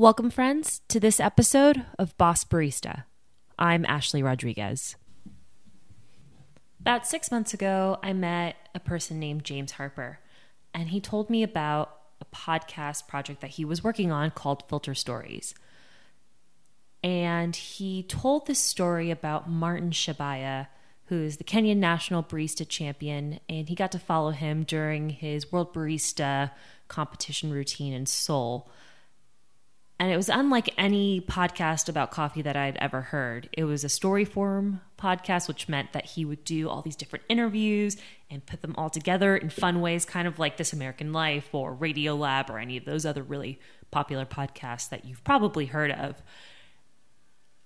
Welcome, friends, to this episode of Boss Barista. I'm Ashley Rodriguez. About six months ago, I met a person named James Harper, and he told me about a podcast project that he was working on called Filter Stories. And he told this story about Martin Shabaya, who's the Kenyan national barista champion, and he got to follow him during his World Barista competition routine in Seoul. And it was unlike any podcast about coffee that I'd ever heard. It was a story form podcast, which meant that he would do all these different interviews and put them all together in fun ways, kind of like This American Life or Radiolab or any of those other really popular podcasts that you've probably heard of.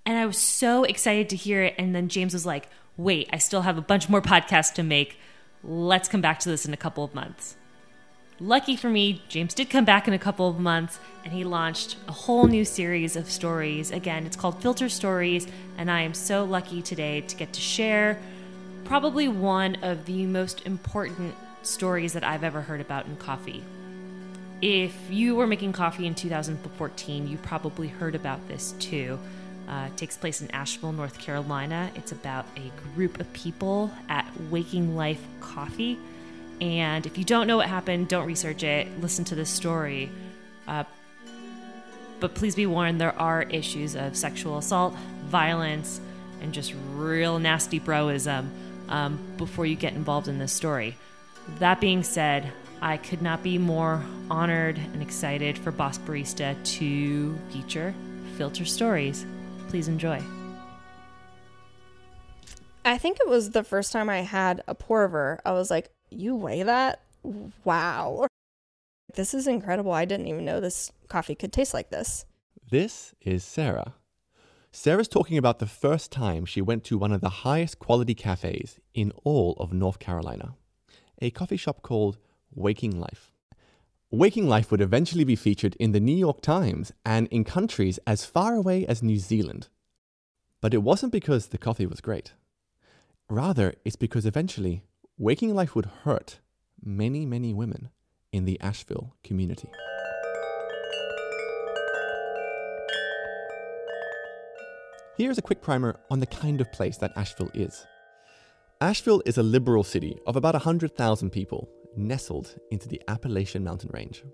And I was so excited to hear it. And then James was like, wait, I still have a bunch more podcasts to make. Let's come back to this in a couple of months. Lucky for me, James did come back in a couple of months and he launched a whole new series of stories. Again, it's called Filter Stories, and I am so lucky today to get to share probably one of the most important stories that I've ever heard about in coffee. If you were making coffee in 2014, you probably heard about this too. Uh, it takes place in Asheville, North Carolina. It's about a group of people at Waking Life Coffee and if you don't know what happened, don't research it. Listen to this story. Uh, but please be warned there are issues of sexual assault, violence, and just real nasty broism um, before you get involved in this story. That being said, I could not be more honored and excited for Boss Barista to feature Filter Stories. Please enjoy. I think it was the first time I had a pour over. I was like, you weigh that? Wow. This is incredible. I didn't even know this coffee could taste like this. This is Sarah. Sarah's talking about the first time she went to one of the highest quality cafes in all of North Carolina, a coffee shop called Waking Life. Waking Life would eventually be featured in the New York Times and in countries as far away as New Zealand. But it wasn't because the coffee was great. Rather, it's because eventually Waking Life would hurt many, many women in the Asheville community. Here's a quick primer on the kind of place that Asheville is. Asheville is a liberal city of about 100,000 people, nestled into the Appalachian mountain range.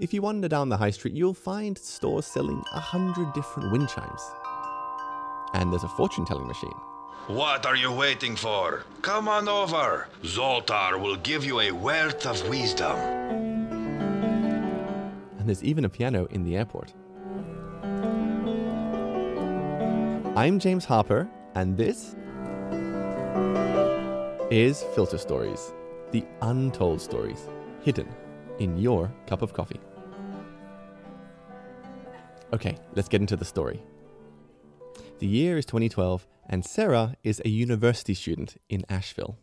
If you wander down the high street, you'll find stores selling 100 different wind chimes. And there's a fortune telling machine what are you waiting for? Come on over. Zoltar will give you a wealth of wisdom. And there's even a piano in the airport. I'm James Harper, and this is Filter Stories, the untold stories hidden in your cup of coffee. Okay, let's get into the story. The year is 2012, and Sarah is a university student in Asheville.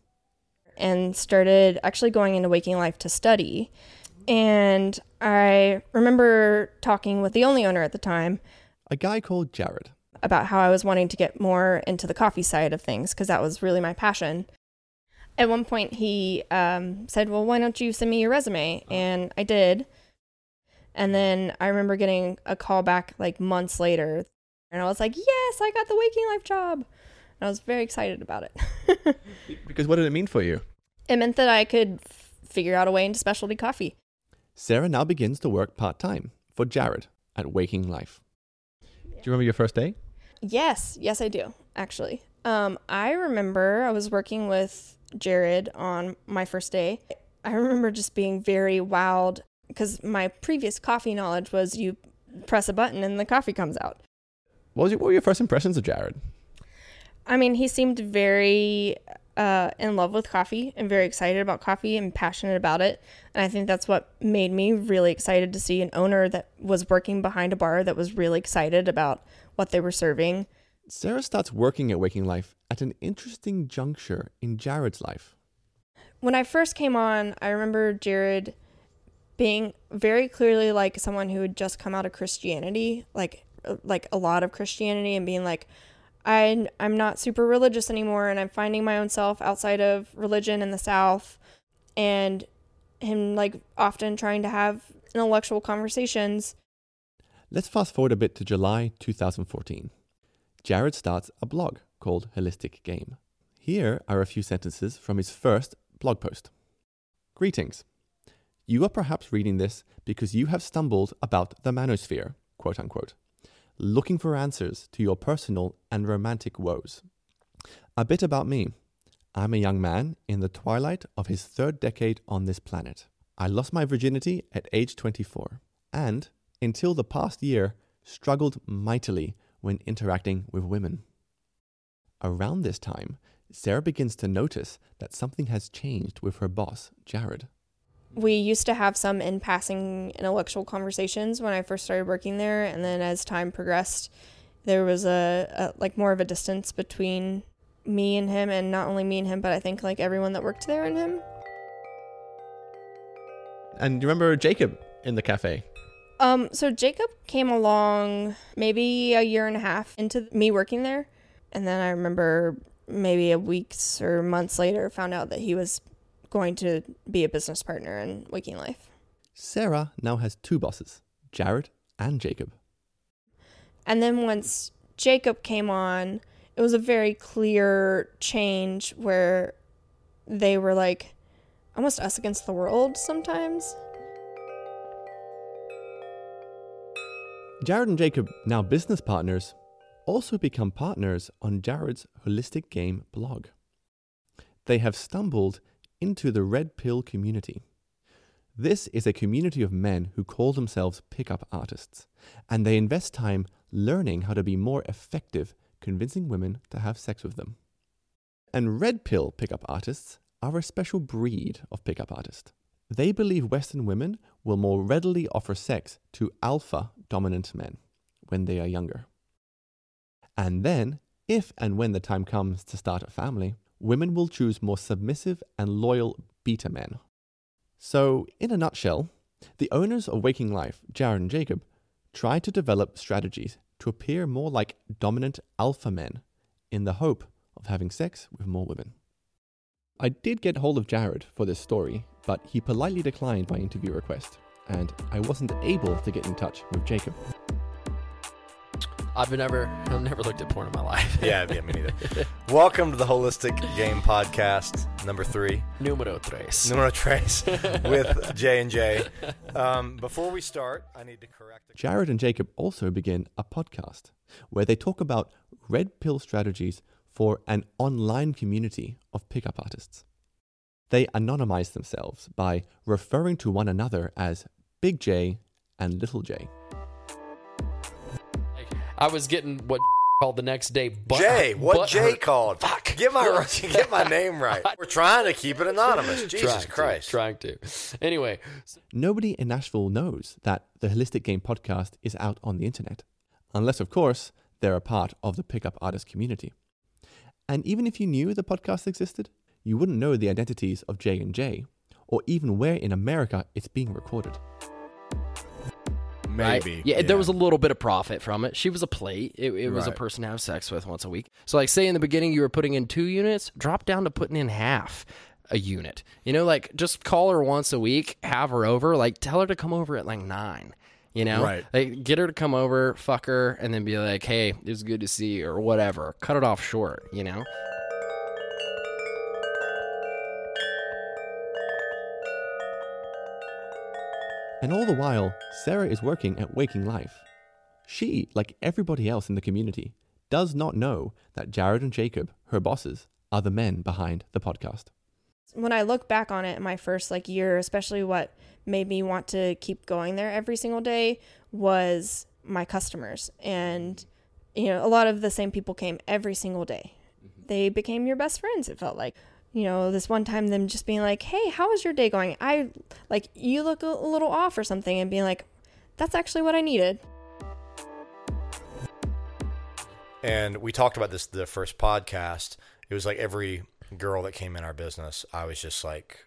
And started actually going into Waking Life to study. And I remember talking with the only owner at the time, a guy called Jared, about how I was wanting to get more into the coffee side of things because that was really my passion. At one point, he um, said, Well, why don't you send me your resume? And I did. And then I remember getting a call back like months later and I was like, yes, I got the Waking Life job. And I was very excited about it. because what did it mean for you? It meant that I could f- figure out a way into specialty coffee. Sarah now begins to work part time for Jared at Waking Life. Do you remember your first day? Yes, yes, I do, actually. Um, I remember I was working with Jared on my first day. I remember just being very wowed because my previous coffee knowledge was you press a button and the coffee comes out. What, was your, what were your first impressions of Jared? I mean, he seemed very uh, in love with coffee and very excited about coffee and passionate about it. And I think that's what made me really excited to see an owner that was working behind a bar that was really excited about what they were serving. Sarah starts working at Waking Life at an interesting juncture in Jared's life. When I first came on, I remember Jared being very clearly like someone who had just come out of Christianity, like Uh, like a lot of Christianity and being like, I I'm not super religious anymore and I'm finding my own self outside of religion in the South and him like often trying to have intellectual conversations. Let's fast forward a bit to July 2014. Jared starts a blog called Holistic Game. Here are a few sentences from his first blog post. Greetings. You are perhaps reading this because you have stumbled about the manosphere, quote unquote, looking for answers to your personal and romantic woes. A bit about me. I'm a young man in the twilight of his third decade on this planet. I lost my virginity at age 24 and, until the past year, struggled mightily when interacting with women. Around this time, Sarah begins to notice that something has changed with her boss, Jared. We used to have some in passing intellectual conversations when I first started working there, and then as time progressed, there was a, a like more of a distance between me and him, and not only me and him, but I think like everyone that worked there and him. And you remember Jacob in the cafe? Um, so Jacob came along maybe a year and a half into me working there, and then I remember maybe a weeks or months later found out that he was going to be a business partner in Waking Life. Sarah now has two bosses, Jared and Jacob. And then once Jacob came on, it was a very clear change where they were like almost us against the world sometimes. Jared and Jacob, now business partners, also become partners on Jared's Holistic Game blog. They have stumbled into the Red Pill community. This is a community of men who call themselves pickup artists, and they invest time learning how to be more effective convincing women to have sex with them. And Red Pill pickup artists are a special breed of pickup artist. They believe Western women will more readily offer sex to alpha dominant men when they are younger. And then, if and when the time comes to start a family, women will choose more submissive and loyal beta men. So, in a nutshell, the owners of Waking Life, Jared and Jacob, try to develop strategies to appear more like dominant alpha men in the hope of having sex with more women. I did get hold of Jared for this story, but he politely declined my interview request, and I wasn't able to get in touch with Jacob. I've never, I've never looked at porn in my life. yeah, yeah, me neither. Welcome to the Holistic Game Podcast, number three, Numero tres. numero tres, with J and J. Um, before we start, I need to correct. A- Jared and Jacob also begin a podcast where they talk about red pill strategies for an online community of pickup artists. They anonymize themselves by referring to one another as Big J and Little J. I was getting what called the next day. But, Jay, what but Jay her- called? Fuck. Get my get my name right. We're trying to keep it anonymous. Jesus Trying to, Christ. trying to. Anyway, Nobody in Asheville knows that the Holistic Game podcast is out on the internet, unless, of course, they're a part of the pickup artist community. And even if you knew the podcast existed, you wouldn't know the identities of Jay and Jay, or even where in America it's being recorded. Right? Maybe. Yeah, there was a little bit of profit from it. She was a plate. It, it was a person to have sex with once a week. So, like, say in the beginning you were putting in two units, drop down to putting in half a unit. You know, like just call her once a week, have her over. Like, tell her to come over at like nine. You know, Right. Like, get her to come over, fuck her, and then be like, "Hey, it was good to see you," or whatever. Cut it off short. You know. And all the while, Sarah is working at Waking Life. She, like everybody else in the community, does not know that Jared and Jacob, her bosses, are the men behind the podcast. when I look back on it my first like year, especially what made me want to keep going there every single day was my customers. And you know, a lot of the same people came every single day. Mm-hmm. They became your best friends, it felt like. You know, this one time them just being like, "Hey, how is your day going?" I like you look a, a little off or something and being like, "That's actually what I needed." And we talked about this the first podcast. It was like every girl that came in our business, I was just like,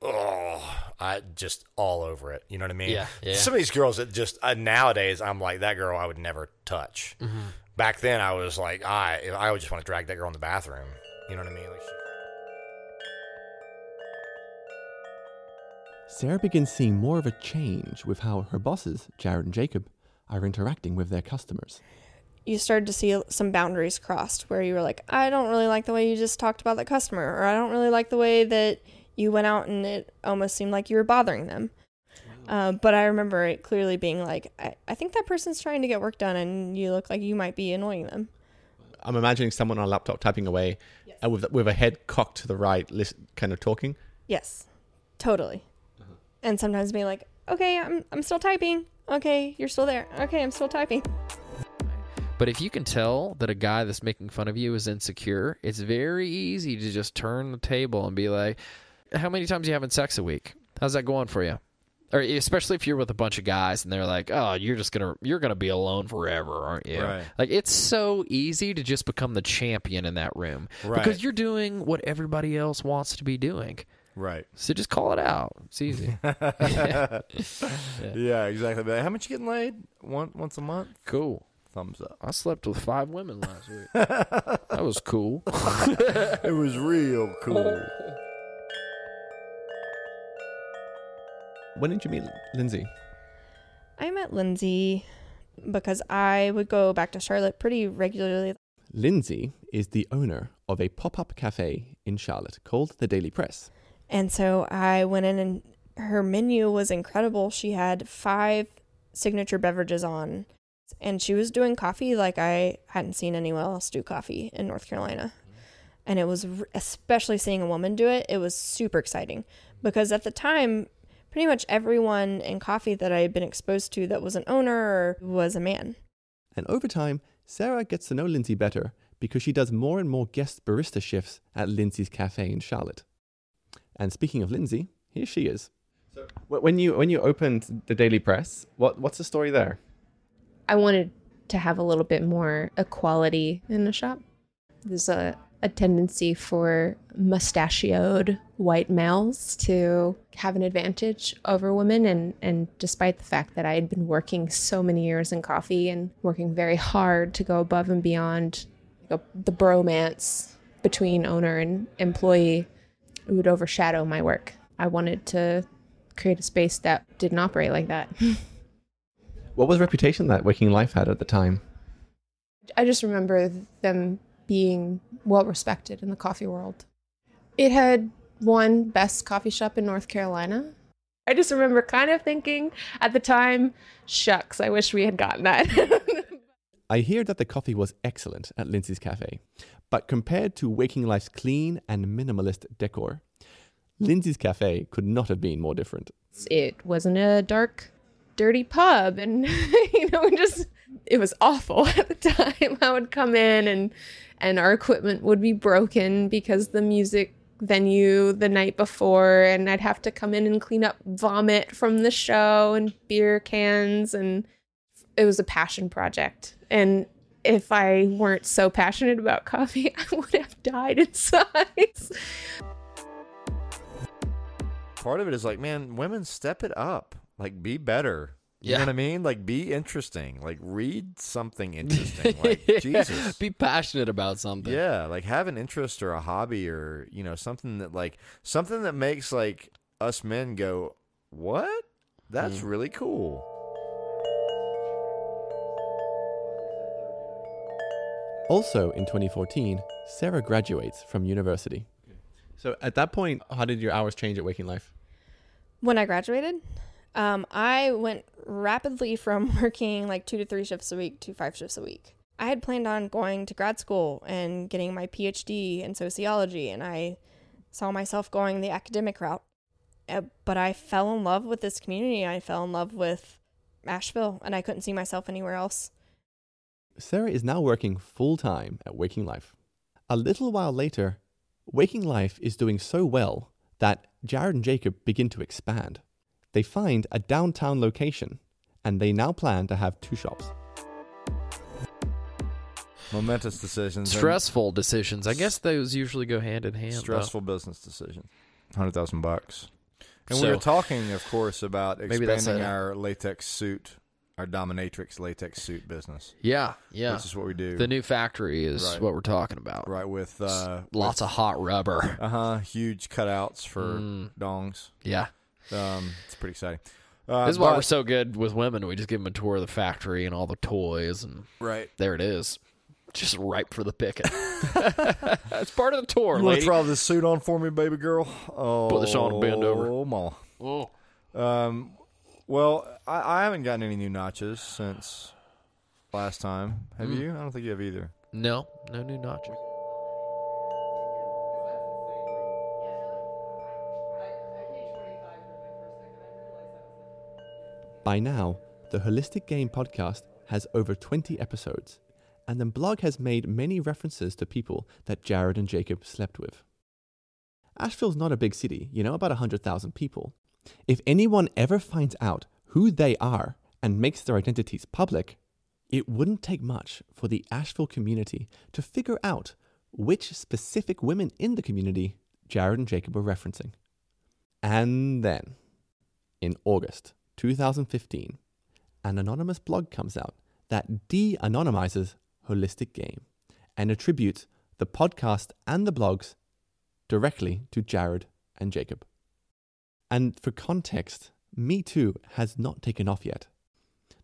oh, I just all over it. You know what I mean? Yeah, yeah. Some of these girls that just uh, nowadays, I'm like that girl I would never touch. Mm-hmm. Back then, I was like, I I would just want to drag that girl in the bathroom. You know what I mean? Like, she, Sarah begins seeing more of a change with how her bosses, Jared and Jacob, are interacting with their customers. You started to see some boundaries crossed where you were like, I don't really like the way you just talked about the customer, or I don't really like the way that you went out and it almost seemed like you were bothering them. Uh, but I remember it clearly being like, I, I think that person's trying to get work done and you look like you might be annoying them. I'm imagining someone on a laptop typing away and with, with a head cocked to the right, list, kind of talking. Yes, totally. And sometimes being like, okay, I'm, I'm still typing. Okay, you're still there. Okay, I'm still typing. But if you can tell that a guy that's making fun of you is insecure, it's very easy to just turn the table and be like, "How many times are you having sex a week? How's that going for you?" Or especially if you're with a bunch of guys and they're like, "Oh, you're just gonna you're gonna be alone forever, aren't you?" Right. Like it's so easy to just become the champion in that room Right. because you're doing what everybody else wants to be doing. Right. So just call it out. It's easy. Yeah, exactly. But how much you getting laid? One once a month? cool. Thumbs up. I slept with five women last week. that was cool. It was real cool. When did you meet Lindsay? I met Lindsay because I would go back to Charlotte pretty regularly. Lindsay is the owner of a pop up cafe in Charlotte called the Daily Press. And so I went in and her menu was incredible. She had five signature beverages on, and she was doing coffee like I hadn't seen anyone else do coffee in North Carolina. And it was, especially seeing a woman do it, it was super exciting because at the time, pretty much everyone in coffee that I had been exposed to that was an owner was a man. And over time, Sarah gets to know Lindsay better because she does more and more guest barista shifts at Lindsay's Cafe in Charlotte. And speaking of Lindsay, here she is. So when you when you opened the Daily Press, what what's the story there? I wanted to have a little bit more equality in the shop. There's a, a tendency for mustachioed white males to have an advantage over women. And, and despite the fact that I had been working so many years in coffee and working very hard to go above and beyond the bromance between owner and employee, it would overshadow my work. I wanted to create a space that didn't operate like that. What was the reputation that Waking Life had at the time? I just remember them being well respected in the coffee world. It had won best coffee shop in North Carolina. I just remember kind of thinking at the time, shucks, I wish we had gotten that. I hear that the coffee was excellent at Lindsay's Cafe, but compared to Waking Life's clean and minimalist decor, Lindsay's Cafe could not have been more different. it wasn't a dark, dirty pub, and you know, just it was awful at the time. I would come in and and our equipment would be broken because the music venue the night before and I'd have to come in and clean up vomit from the show and beer cans and it was a passion project. And if I weren't so passionate about coffee, I would have died inside. Part of it is like, man, women step it up. Like, be better. You Yeah. know what I mean? Like, be interesting. Like, read something interesting. Like, Jesus. Be passionate about something. Yeah, like have an interest or a hobby or, you know, something that like something that makes like us men go, "What? That's Hmm. really cool." Also in 2014, Sarah graduates from university. So at that point, how did your hours change at Waking Life? When I graduated, um, I went rapidly from working like two to three shifts a week to five shifts a week. I had planned on going to grad school and getting my PhD in sociology, and I saw myself going the academic route. Uh, but I fell in love with this community. I fell in love with Asheville, and I couldn't see myself anywhere else. Sarah is now working full time at Waking Life. A little while later, Waking Life is doing so well that Jared and Jacob begin to expand. They find a downtown location and they now plan to have two shops. Momentous decisions. and Stressful decisions. I guess those usually go hand in hand. though. stressful business decisions. 100,000 bucks. And we So- were talking, of course, about Maybe that's expanding a- our latex suit, our dominatrix latex suit business, Yeah, yeah. which is what we do. The new factory is Right. what we're talking about. right with uh Lots of hot rubber. uh huh huge cutouts for Mm. dongs. Yeah. Um, it's pretty exciting. Uh, this is why but- we're so good with women. We just give them a tour of the factory and all the toys, and right. there it is, just ripe for the picking. That's part of the tour, You want to try this suit on for me, baby girl? Oh, Put this on and bend over. Oh, ma. Oh. Um, well, I, I haven't gotten any new notches since last time. Have Hmm. you? I don't think you have either. No, no new notches. By now, the Holistic Game podcast has over 20 episodes, and the blog has made many references to people that Jared and Jacob slept with. Asheville's not a big city, you know, about 100,000 people. If anyone ever finds out who they are and makes their identities public, it wouldn't take much for the Asheville community to figure out which specific women in the community Jared and Jacob were referencing. And then, in August 2015, an anonymous blog comes out that de anonymizes Holistic Game and attributes the podcast and the blogs directly to Jared and Jacob. And for context, Me Too has not taken off yet.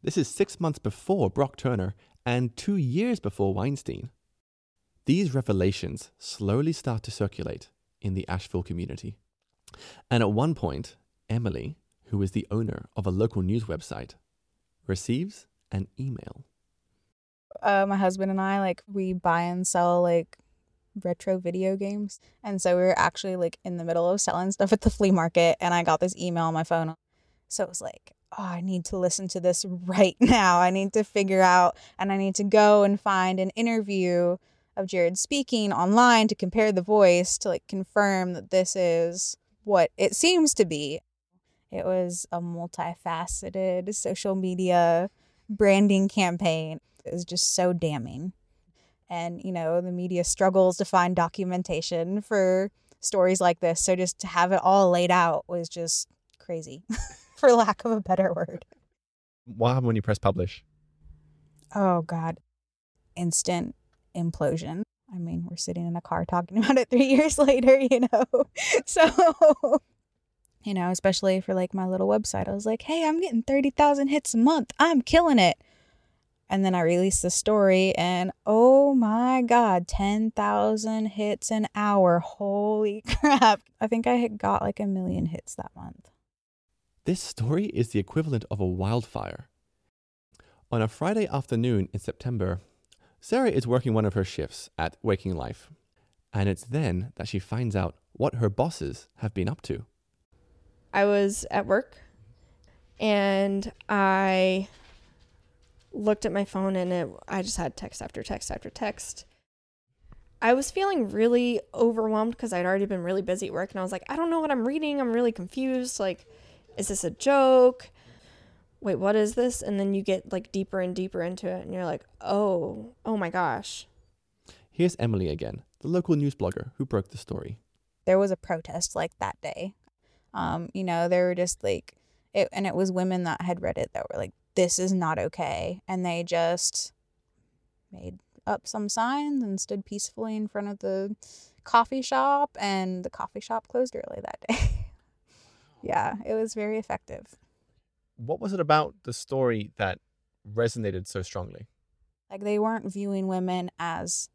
This is six months before Brock Turner and two years before Weinstein. These revelations slowly start to circulate in the Asheville community. And at one point, Emily, who is the owner of a local news website, receives an email. uh, my husband and I like we buy and sell like retro video games, and so we were actually like in the middle of selling stuff at the flea market, and I got this email on my phone. So it was like, oh, I need to listen to this right now. I need to figure out, and I need to go and find an interview of Jared speaking online to compare the voice to like confirm that this is what it seems to be. It was a multifaceted social media branding campaign. It was just so damning. And, you know, the media struggles to find documentation for stories like this. So just to have it all laid out was just crazy, for lack of a better word. What happened when you press publish? Oh, God. Instant implosion. I mean, we're sitting in a car talking about it three years later, you know? So, you know, especially for like my little website, I was like, hey, I'm getting 30,000 hits a month. I'm killing it. And then I released the story, and oh my God, 10,000 hits an hour. Holy crap. I think I had got like a million hits that month. This story is the equivalent of a wildfire. On a Friday afternoon in September, Sarah is working one of her shifts at Waking Life, and it's then that she finds out what her bosses have been up to. I was at work and I looked at my phone and it I just had text after text after text. I was feeling really overwhelmed because I'd already been really busy at work and I was like, I don't know what I'm reading. I'm really confused. Like, is this a joke? Wait, what is this? And then you get like deeper and deeper into it and you're like, oh, oh my gosh. Here's Emily again, the local news blogger who broke the story. there was a protest like that day. Um, you know, they were just like it and it was women that had read it that were like, This is not okay. And they just made up some signs and stood peacefully in front of the coffee shop and the coffee shop closed early that day. yeah, it was very effective. What was it about the story that resonated so strongly? Like they weren't viewing women as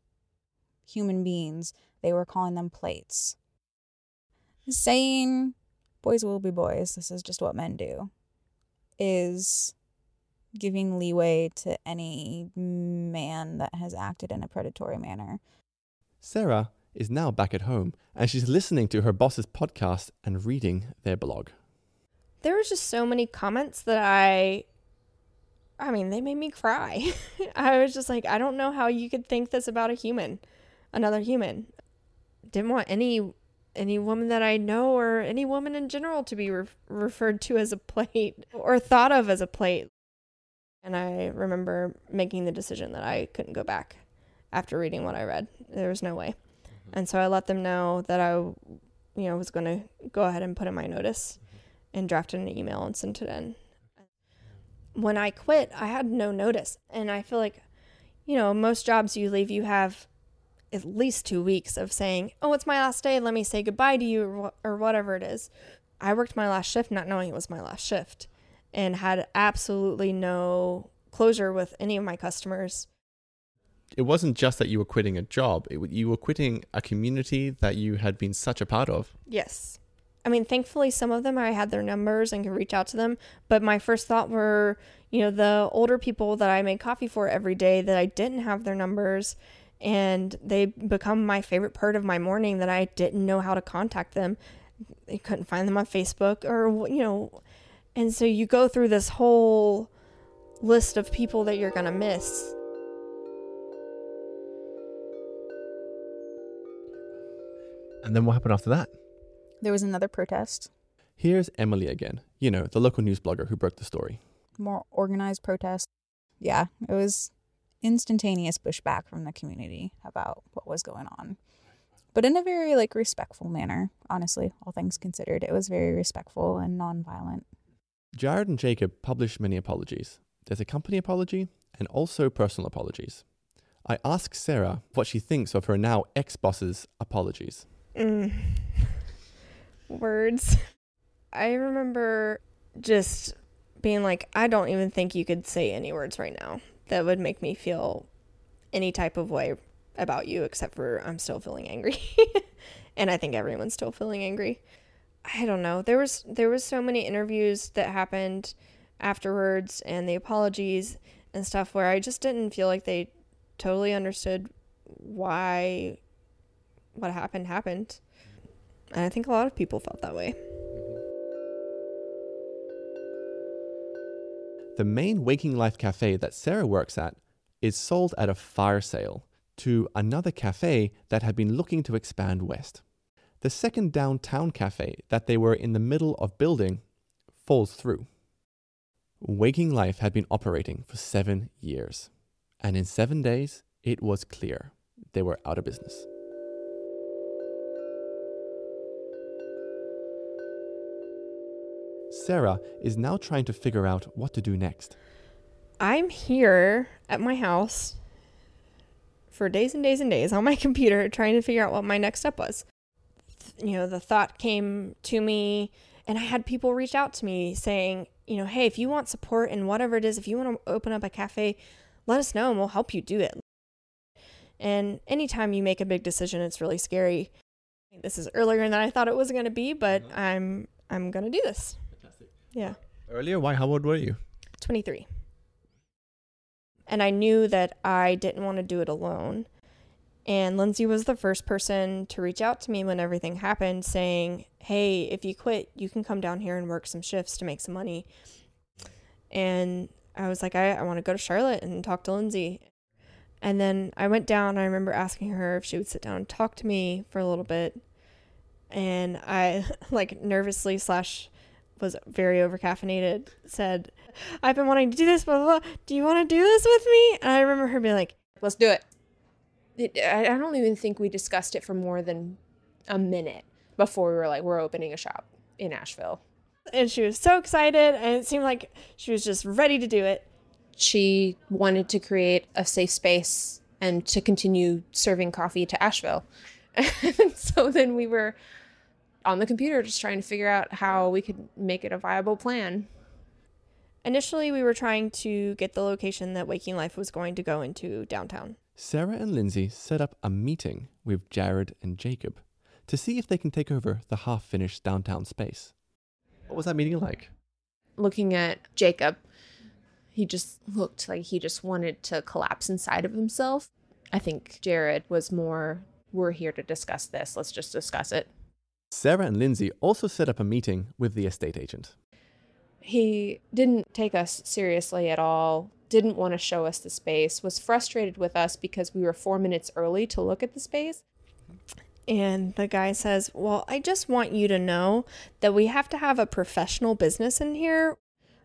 human beings, they were calling them plates. Saying boys will be boys, this is just what men do, is giving leeway to any man that has acted in a predatory manner. Sarah is now back at home and she's listening to her boss's podcast and reading their blog. There was just so many comments that I I mean, they made me cry. I was just like, I don't know how you could think this about a human, another human. Didn't want any any woman that I know or any woman in general to be re- referred to as a plate or thought of as a plate. And I remember making the decision that I couldn't go back after reading what I read. There was no way. Mm-hmm. And so I let them know that I, you know, was going to go ahead and put in my notice mm-hmm. and drafted an email and sent it in. When I quit, I had no notice. And I feel like, you know, most jobs you leave, you have at least two weeks of saying, oh, it's my last day. Let me say goodbye to you or, wh- or whatever it is. I worked my last shift not knowing it was my last shift. And had absolutely no closure with any of my customers. It wasn't just that you were quitting a job, it, you were quitting a community that you had been such a part of. Yes. I mean, thankfully, some of them I had their numbers and could reach out to them. But my first thought were, you know, the older people that I made coffee for every day that I didn't have their numbers. And they become my favorite part of my morning that I didn't know how to contact them. I couldn't find them on Facebook or, you know. And so you go through this whole list of people that you're going to miss. And then what happened after that? There was another protest, Here's Emily again, you know, the local news blogger who broke the story. more organized protest. Yeah, it was instantaneous pushback from the community about what was going on. But in a very like respectful manner, honestly, all things considered. It was very respectful and nonviolent. Jared and Jacob published many apologies. There's a company apology and also personal apologies. I ask Sarah what she thinks of her now ex boss's apologies. Mm. Words. I remember just being like, I don't even think you could say any words right now that would make me feel any type of way about you, except for I'm still feeling angry. and I think everyone's still feeling angry. I don't know. There was there was so many interviews that happened afterwards and the apologies and stuff where I just didn't feel like they totally understood why what happened happened. And I think a lot of people felt that way. The main Waking Life cafe that Sarah works at is sold at a fire sale to another cafe that had been looking to expand west. The second downtown cafe that they were in the middle of building falls through. Waking Life had been operating for seven years, and in seven days, it was clear they were out of business. Sarah is now trying to figure out what to do next. I'm here at my house for days and days and days on my computer trying to figure out what my next step was. You know, the thought came to me, and I had people reach out to me saying, you know, hey, if you want support in whatever it is, if you want to open up a cafe, let us know and we'll help you do it. And anytime you make a big decision, it's really scary. This is earlier than I thought it was going to be, but uh-huh. I'm I'm going to do this. Yeah. Earlier, why? How old were you? 23. And I knew that I didn't want to do it alone. And Lindsay was the first person to reach out to me when everything happened, saying, Hey, if you quit, you can come down here and work some shifts to make some money. And I was like, I, I want to go to Charlotte and talk to Lindsay. And then I went down. I remember asking her if she would sit down and talk to me for a little bit. And I, like, nervously slash was very overcaffeinated, said, I've been wanting to do this, blah, blah, blah. Do you want to do this with me? And I remember her being like, Let's do it. It. I I don't even think we discussed it for more than a minute before we were like, we're opening a shop in Asheville. and she was so excited. And it seemed like she was just ready to do it. She wanted to create a safe space and to continue serving coffee to Asheville. And so then we were on the computer just trying to figure out how we could make it a viable plan. Initially, we were trying to get the location that Waking Life was going to go into downtown. Sarah and Lindsay set up a meeting with Jared and Jacob to see if they can take over the half finished downtown space. What was that meeting like? Looking at Jacob, he just looked like he just wanted to collapse inside of himself. I think Jared was more, we're here to discuss this. Let's just discuss it. Sarah and Lindsay also set up a meeting with the estate agent. He didn't take us seriously at all, didn't want to show us the space, was frustrated with us because we were four minutes early to look at the space. And the guy says, Well, I just want you to know that we have to have a professional business in here.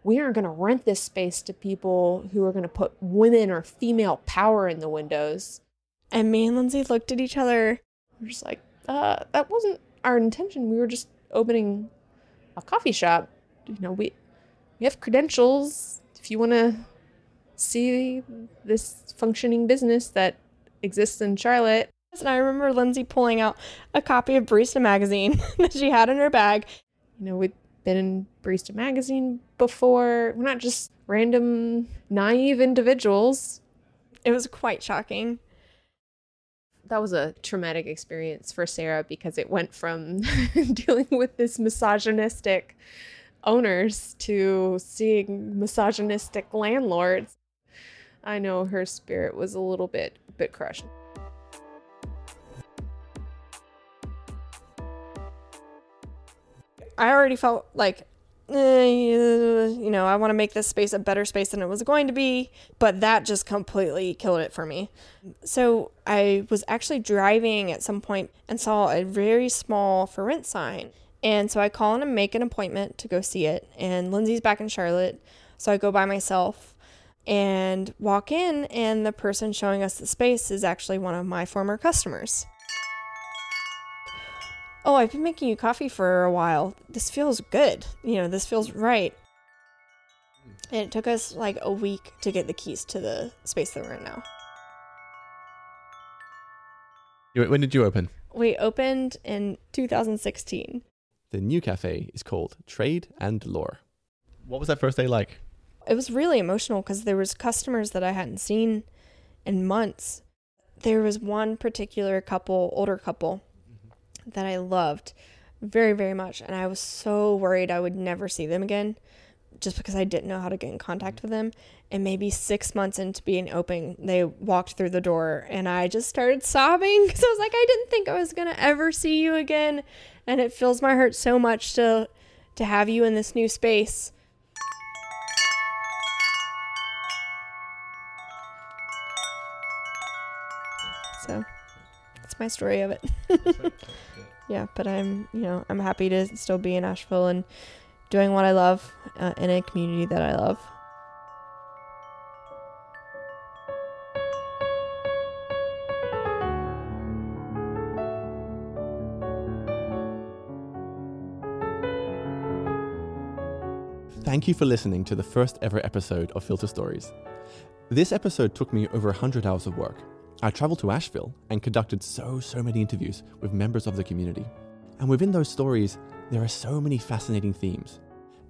We aren't going to rent this space to people who are going to put women or female power in the windows. And me and Lindsay looked at each other. We're just like, uh, that wasn't our intention. We were just opening a coffee shop. You know, we we have credentials. If you want to see this functioning business that exists in Charlotte, And I remember Lindsay pulling out a copy of Barista Magazine that she had in her bag. you know, we've been in Barista Magazine before. We're not just random naive individuals. It was quite shocking. That was a traumatic experience for Sarah because it went from dealing with this misogynistic owners to seeing misogynistic landlords. I know her spirit was a little bit bit crushed. I already felt like, eh, you know, I want to make this space a better space than it was going to be, but that just completely killed it for me. So I was actually driving at some point and saw a very small for rent sign. And so I call and make an appointment to go see it. And Lindsay's back in Charlotte. So I go by myself and walk in, and the person showing us the space is actually one of my former customers. Oh, I've been making you coffee for a while. This feels good. You know, this feels right. And it took us like a week to get the keys to the space that we're in now. When did you open? We opened in 2016. The new cafe is called Trade and Lore. What was that first day like? It was really emotional because there was customers that I hadn't seen in months. There was one particular couple, older couple, mm-hmm. that I loved very, very much. And I was so worried I would never see them again just because I didn't know how to get in contact mm-hmm. with them. And maybe six months into being open, they walked through the door and I just started sobbing because I was like, I didn't think I was going to ever see you again. And it fills my heart so much to, to have you in this new space. So that's my story of it. yeah, but I'm, you know, I'm happy to still be in Asheville and doing what I love uh, in a community that I love. Thank you for listening to the first ever episode of Filter Stories. This episode took me over 100 hours of work. I traveled to Asheville and conducted so, so many interviews with members of the community. And within those stories, there are so many fascinating themes.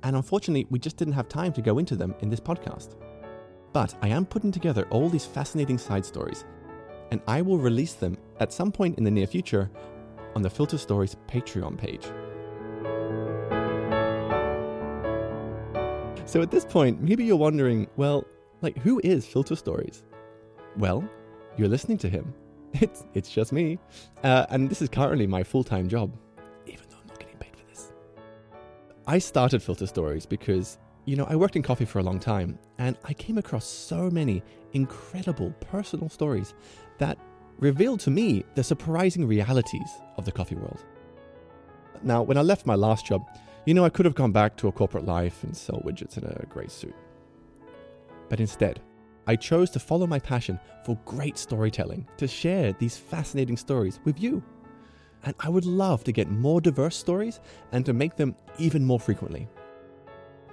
And unfortunately, we just didn't have time to go into them in this podcast. But I am putting together all these fascinating side stories, and I will release them at some point in the near future on the Filter Stories Patreon page. So at this point, maybe you're wondering, well, like, who is Filter Stories? Well, you're listening to him. It's, it's just me. Uh, and this is currently my full time job, even though I'm not getting paid for this. I started Filter Stories because, you know, I worked in coffee for a long time and I came across so many incredible personal stories that revealed to me the surprising realities of the coffee world. Now, when I left my last job, you know, I could have gone back to a corporate life and sell widgets in a grey suit. But instead, I chose to follow my passion for great storytelling, to share these fascinating stories with you. And I would love to get more diverse stories and to make them even more frequently.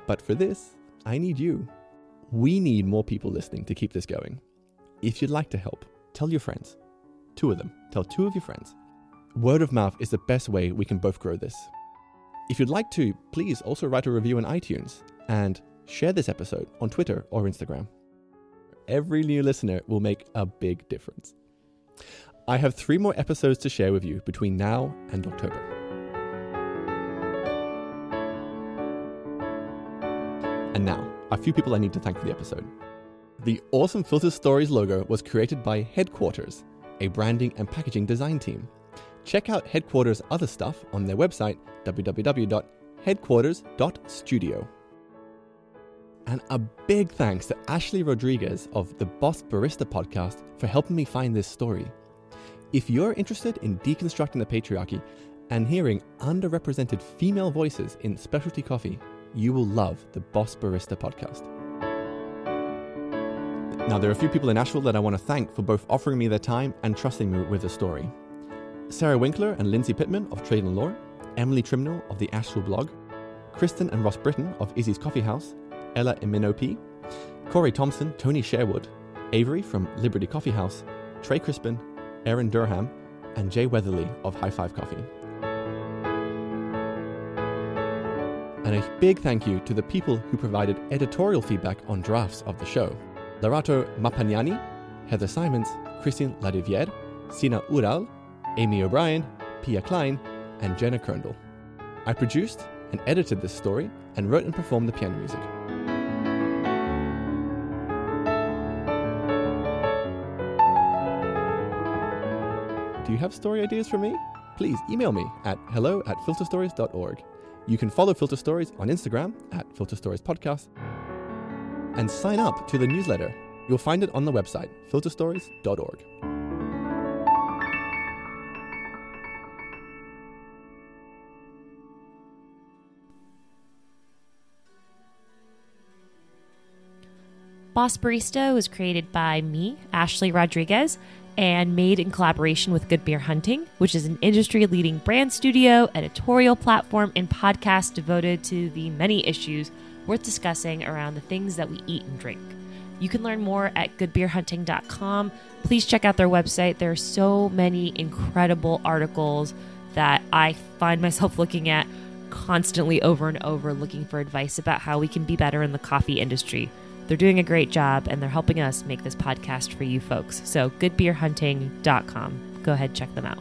But for this, I need you. We need more people listening to keep this going. If you'd like to help, tell your friends. Two of them. Tell two of your friends. Word of mouth is the best way we can both grow this. If you'd like to, please also write a review on iTunes and share this episode on Twitter or Instagram. Every new listener will make a big difference. I have three more episodes to share with you between now and October. And now, a few people I need to thank for the episode. The awesome Filter Stories logo was created by Headquarters, a branding and packaging design team. Check out Headquarters' other stuff on their website, www.headquarters.studio. And a big thanks to Ashley Rodriguez of the Boss Barista podcast for helping me find this story. If you're interested in deconstructing the patriarchy and hearing underrepresented female voices in specialty coffee, you will love the Boss Barista podcast. Now, there are a few people in Asheville that I want to thank for both offering me their time and trusting me with the story. Sarah Winkler and Lindsay Pittman of Trade and Lore, Emily Trimnell of the Asheville blog, Kristen and Ross Britton of Izzy's Coffee House, Ella Iminopi, Corey Thompson, Tony Sherwood, Avery from Liberty Coffee House, Trey Crispin, Aaron Durham, and Jay Weatherly of High Five Coffee. And a big thank you to the people who provided editorial feedback on drafts of the show Larato Mapagnani, Heather Simons, Christine Ladiviere, Sina Ural, Amy O'Brien, Pia Klein, and Jenna Kerndl. I produced and edited this story and wrote and performed the piano music. Do you have story ideas for me? Please email me at hello at filterstories.org. You can follow Filter Stories on Instagram at Filter Stories Podcast and sign up to the newsletter. You'll find it on the website, filterstories.org. Boss Barista was created by me, Ashley Rodriguez, and made in collaboration with Good Beer Hunting, which is an industry leading brand studio, editorial platform, and podcast devoted to the many issues worth discussing around the things that we eat and drink. You can learn more at goodbeerhunting.com. Please check out their website. There are so many incredible articles that I find myself looking at constantly over and over, looking for advice about how we can be better in the coffee industry. They're doing a great job and they're helping us make this podcast for you folks. So, goodbeerhunting.com. Go ahead, check them out.